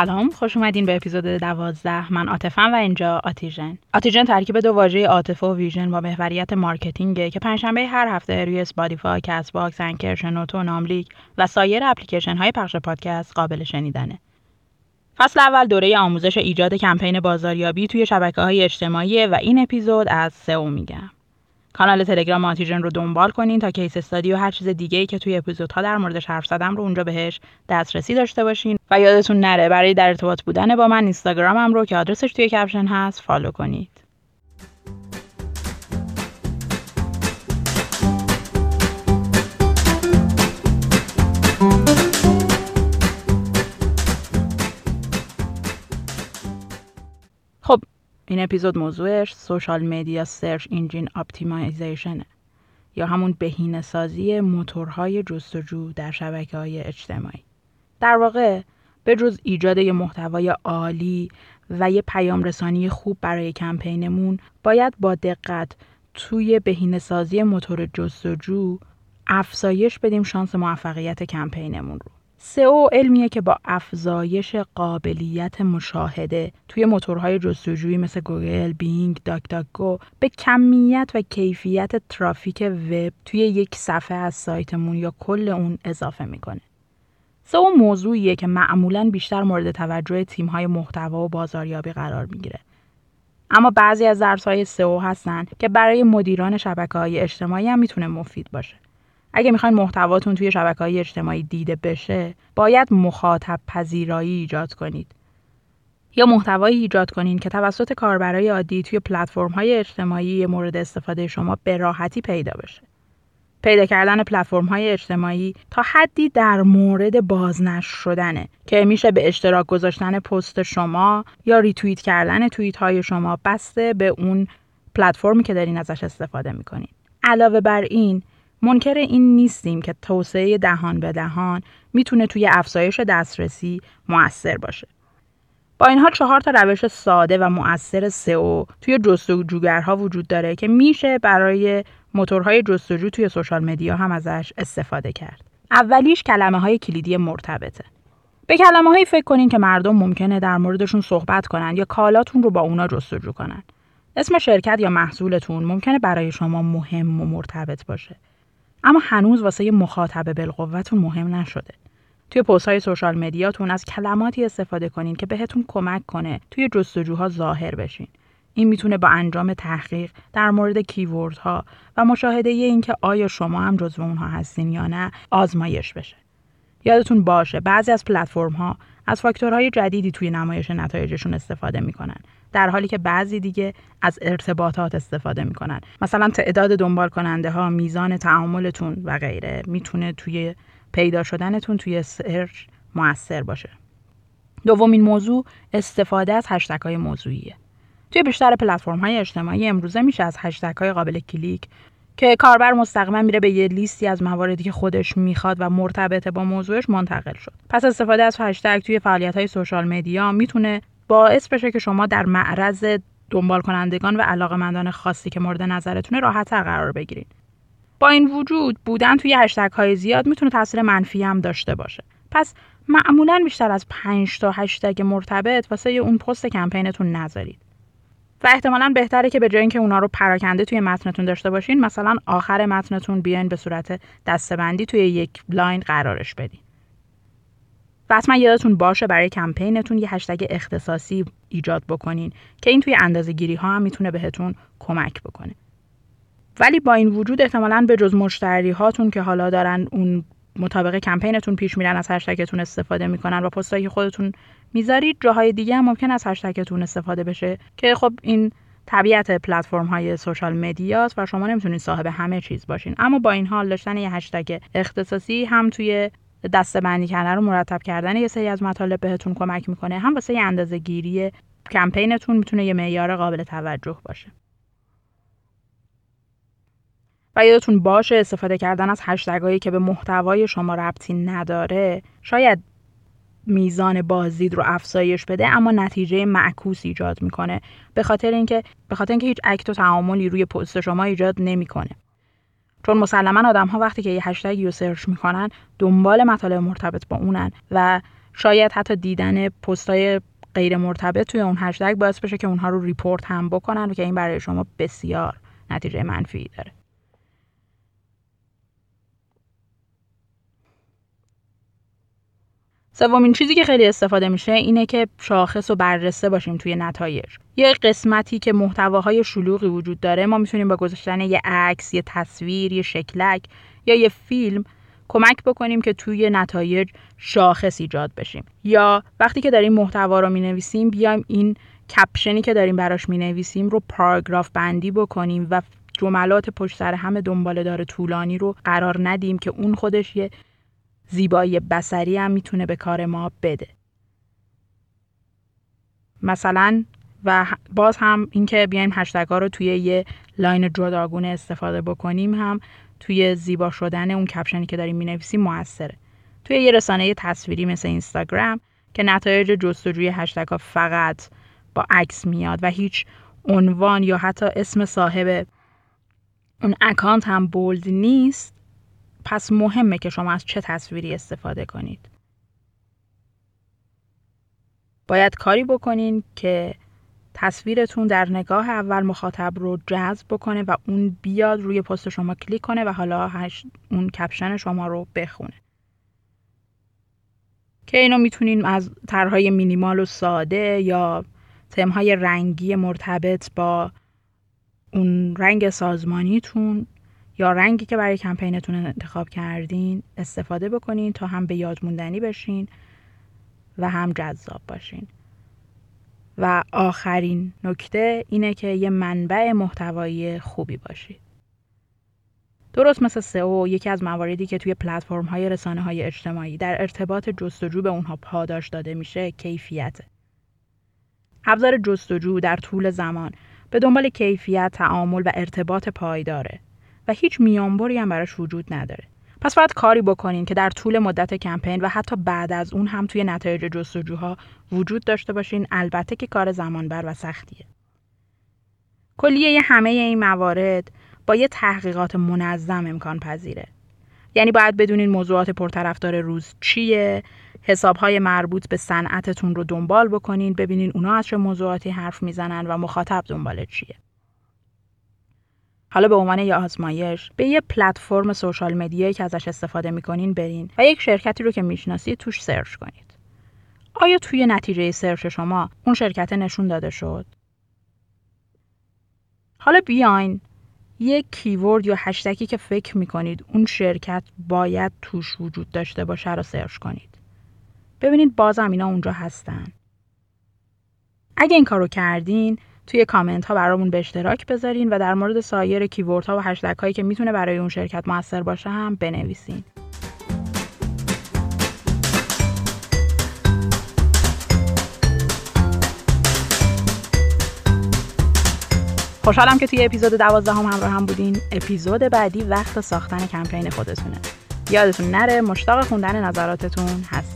سلام خوش اومدین به اپیزود دوازده. من عاطفه‌م و اینجا آتیژن. آتیژن ترکیب دو واژه عاطفه و vision با محوریت مارکتینگه که پنجشنبه هر هفته روی اسپاتیفای کست باکس انکر شنوتو ناملیک و سایر اپلیکیشن های پخش پادکست قابل شنیدنه. فصل اول دوره آموزش ایجاد کمپین بازاریابی توی شبکه های اجتماعی و این اپیزود از سئو میگم. کانال تلگرام آتیژن رو دنبال کنین تا case study و هر چیز دیگه ای که توی اپیزودها در موردش حرف زدم رو اونجا بهش دسترسی داشته باشین. و یادتون نره برای در ارتباط بودن با من اینستاگرامم رو که آدرسش توی کپشن هست فالو کنید این اپیزود موضوعش social media search engine optimization ه یا همون بهینه سازی موتورهای جستجو در شبکه های اجتماعی. در واقع به جز ایجاد یه محتوای عالی و یه پیام رسانی خوب برای کمپینمون باید با دقت توی بهینه سازی موتور جستجو افزایش بدیم شانس موفقیت کمپینمون رو. سئو علمیه که با افزایش قابلیت مشاهده توی موتورهای جستجویی مثل گوگل، بینگ، داک داک گو به کمیت و کیفیت ترافیک وب توی یک صفحه از سایتمون یا کل اون اضافه می‌کنه. سئو موضوعیه که معمولا بیشتر مورد توجه تیم‌های محتوا و بازاریابی قرار می‌گیره. اما بعضی از درس‌های سئو هستن که برای مدیران شبکه‌های اجتماعی هم می‌تونه مفید باشه. اگه می‌خواین محتواتون توی شبکه های اجتماعی دیده بشه باید مخاطب پذیرایی ایجاد کنید. یا محتوایی ایجاد کنین که توسط کاربرای عادی توی پلتفرم های اجتماعی مورد استفاده شما به راحتی پیدا بشه. پیدا کردن پلتفرم های اجتماعی تا حدی در مورد بازنشر شدنه که میشه به اشتراک گذاشتن پست شما یا ریتوییت کردن توییت های شما بسته به اون پلتفرمی که دارین ازش استفاده می‌کنین. علاوه بر این منکر این نیستیم که توسعه دهان به دهان می‌تونه توی افزایش دسترسی مؤثر باشه. با این حال چهار تا روش ساده و مؤثر سئو توی جستجوگرها وجود داره که میشه برای موتورهای جستجو توی سوشال مدیا هم ازش استفاده کرد. اولیش کلمه های کلیدی مرتبطه. به کلمه هایی فکر کنین که مردم ممکنه در موردشون صحبت کنن یا کالاتون رو با اونا جستجو کنن. اسم شرکت یا محصولتون ممکنه برای شما مهم و مرتبط باشه. اما هنوز واسه مخاطب بالقوتون مهم نشده. توی پست های سوشال مدیاتون از کلماتی استفاده کنین که بهتون کمک کنه توی جستجوها ظاهر بشین. این می‌تونه با انجام تحقیق در مورد کیوردها و مشاهده اینکه آیا شما هم جزو اونها هستین یا نه آزمایش بشه. یادتون باشه بعضی از پلتفرم ها از فاکتورهای جدیدی توی نمایش نتایجشون استفاده می‌کنن در حالی که بعضی دیگه از ارتباطات استفاده می‌کنن. مثلا تعداد دنبال کننده ها میزان تعاملتون و غیره می‌تونه توی پیدا شدنتون توی سرچ موثر باشه. دومین موضوع استفاده از هشتگ های موضوعیه. توی بیشتر پلتفرم های اجتماعی امروزه میشه از هشتگ های قابل کلیک که کاربر مستقیما میره به یه لیستی از مواردی که خودش می‌خواد و مرتبط با موضوعش منتقل شد. پس استفاده از هشتگ توی فعالیت های سوشال مدیا می‌تونه باعث بشه که شما در معرض دنبال کنندگان و علاقمندان خاصی که مورد نظرتونه راحتتر قرار بگیرید با این وجود بودن توی هشتگ های زیاد می‌تونه تاثیر منفی هم داشته باشه. پس معمولا بیشتر از 5 تا هشتگ مرتبط واسه اون پست کمپینتون نذارید. و احتمالا بهتره که به جای اینکه اونا رو پراکنده توی متنتون داشته باشین مثلا آخر متنتون بیاین به صورت دسته‌بندی توی یک line قرارش بدین. حتما یادتون باشه برای کمپینتون یه هشتگ اختصاصی ایجاد بکنین که این توی اندازه گیری ها هم می‌تونه بهتون کمک بکنه. ولی با این وجود احتمالا به جز مشتری هاتون که حالا دارن اون مطابق کمپینتون پیش میرن از هشتگتون استفاده می‌کنن و پستایی که خودتون می‌ذارید جاهای دیگه هم ممکنه از هشتگتون استفاده بشه که خب این طبیعت پلتفرم های social media ست و شما نمی‌تونید صاحب همه چیز باشین. اما با این حال داشتن یه هشتگ اختصاصی هم توی دسته بندی کردن و مرتب کردن یه سری از مطالب بهتون کمک می‌کنه. هم واسه اندازه گیری کمپینتون می‌تونه یه معیار قابل توجه باشه. و یادتون باشه استفاده کردن از هشتگایی که به محتوای شما ربطی نداره شاید میزان بازدید رو افزایش بده اما نتیجه معکوس ایجاد می‌کنه. به خاطر اینکه به خاطر اینکه هیچ act و تعاملی روی پست شما ایجاد نمی‌کنه. چون مسلما آدم ها وقتی که یه هشتگی رو search می‌کنن دنبال مطالب مرتبط با اونن و شاید حتی دیدن پستای غیر مرتبط توی اون هشتگ باعث بشه که اونها رو report هم بکنن و که این برای شما بسیار نتیجه منفی داره. سومین چیزی که خیلی استفاده میشه اینه که شاخص و بررسه باشیم توی نتایج. یه قسمتی که محتواهای شلوغی وجود داره ما می‌تونیم با گذاشتن یه عکس یه تصویر یه شکلک یا یه فیلم کمک بکنیم که توی نتایج شاخص ایجاد بشیم. یا وقتی که داریم محتوا رو می نویسیم بیایم این کپشنی که داریم براش می نویسیم رو پاراگراف بندی بکنیم و جملات پشت سر هم دنباله دار طولانی رو قرار ندیم که اون خودش یه زیبایی بصری هم می‌تونه به کار ما بده. مثلا و باز هم اینکه بیایم هشتگ رو توی یه line جداگونه استفاده بکنیم هم توی زیبا شدن اون کپشنی که داریم می‌نویسیم موثره. توی یه رسانه تصویری مثل اینستاگرام که نتایج جستجوی هشتگ فقط با عکس میاد و هیچ عنوان یا حتی اسم صاحب اون اکانت هم bold نیست پس مهمه که شما از چه تصویری استفاده کنید. باید کاری بکنین که تصویرتون در نگاه اول مخاطب رو جذب بکنه و اون بیاد روی پست شما کلیک کنه و حالا اون کپشن شما رو بخونه. که اینو می‌تونین از طرحهای مینیمال و ساده یا تمهای رنگی مرتبط با اون رنگ سازمانیتون یا رنگی که برای کمپینتون انتخاب کردین استفاده بکنین تا هم به یاد موندنی بشین و هم جذاب باشین و آخرین نکته اینه که یه منبع محتوایی خوبی باشید. درست مثل سئو یکی از مواردی که توی پلتفرم های رسانه های اجتماعی در ارتباط جستجو به اونها پاداش داده میشه کیفیته. ابزار جستجو در طول زمان به دنبال کیفیت، تعامل و ارتباط پایداره و هیچ میانبری هم براش وجود نداره. پس باید کاری بکنین که در طول مدت کمپین و حتی بعد از اون هم توی نتایج جستجوها وجود داشته باشین البته که کار زمانبر و سختیه. کلیه همه این موارد با یه تحقیقات منظم امکان پذیره. یعنی باید بدونین موضوعات پرطرفدار روز چیه، حسابهای مربوط به صنعتتون رو دنبال بکنین، ببینین اونا از چه موضوعاتی حرف می‌زنن و مخاطب دنبال چیه. حالا به عنوان یه آزمایش به یه پلتفرم social media یی که ازش استفاده می‌کنین برین و یک شرکتی رو که می‌شناسید توش search کنید. آیا توی نتیجه search شما اون شرکت نشون داده شد؟ حالا بیاین یک keyword یا هشتگی که فکر می‌کنید اون شرکت باید توش وجود داشته باشه رو سرچ کنید. ببینید بازم اینا اونجا هستن. اگه این کارو کردین توی کامنت ها برامون به اشتراک بذارین و در مورد سایر کیورد ها و هشتگ هایی که می‌تونه برای اون شرکت موثر باشه هم بنویسین. خوشحالم که توی اپیزود دوازدهم هم همراه هم بودین. اپیزود بعدی وقت ساختن کمپین خودتونه. یادتون نره مشتاق خوندن نظراتتون هست.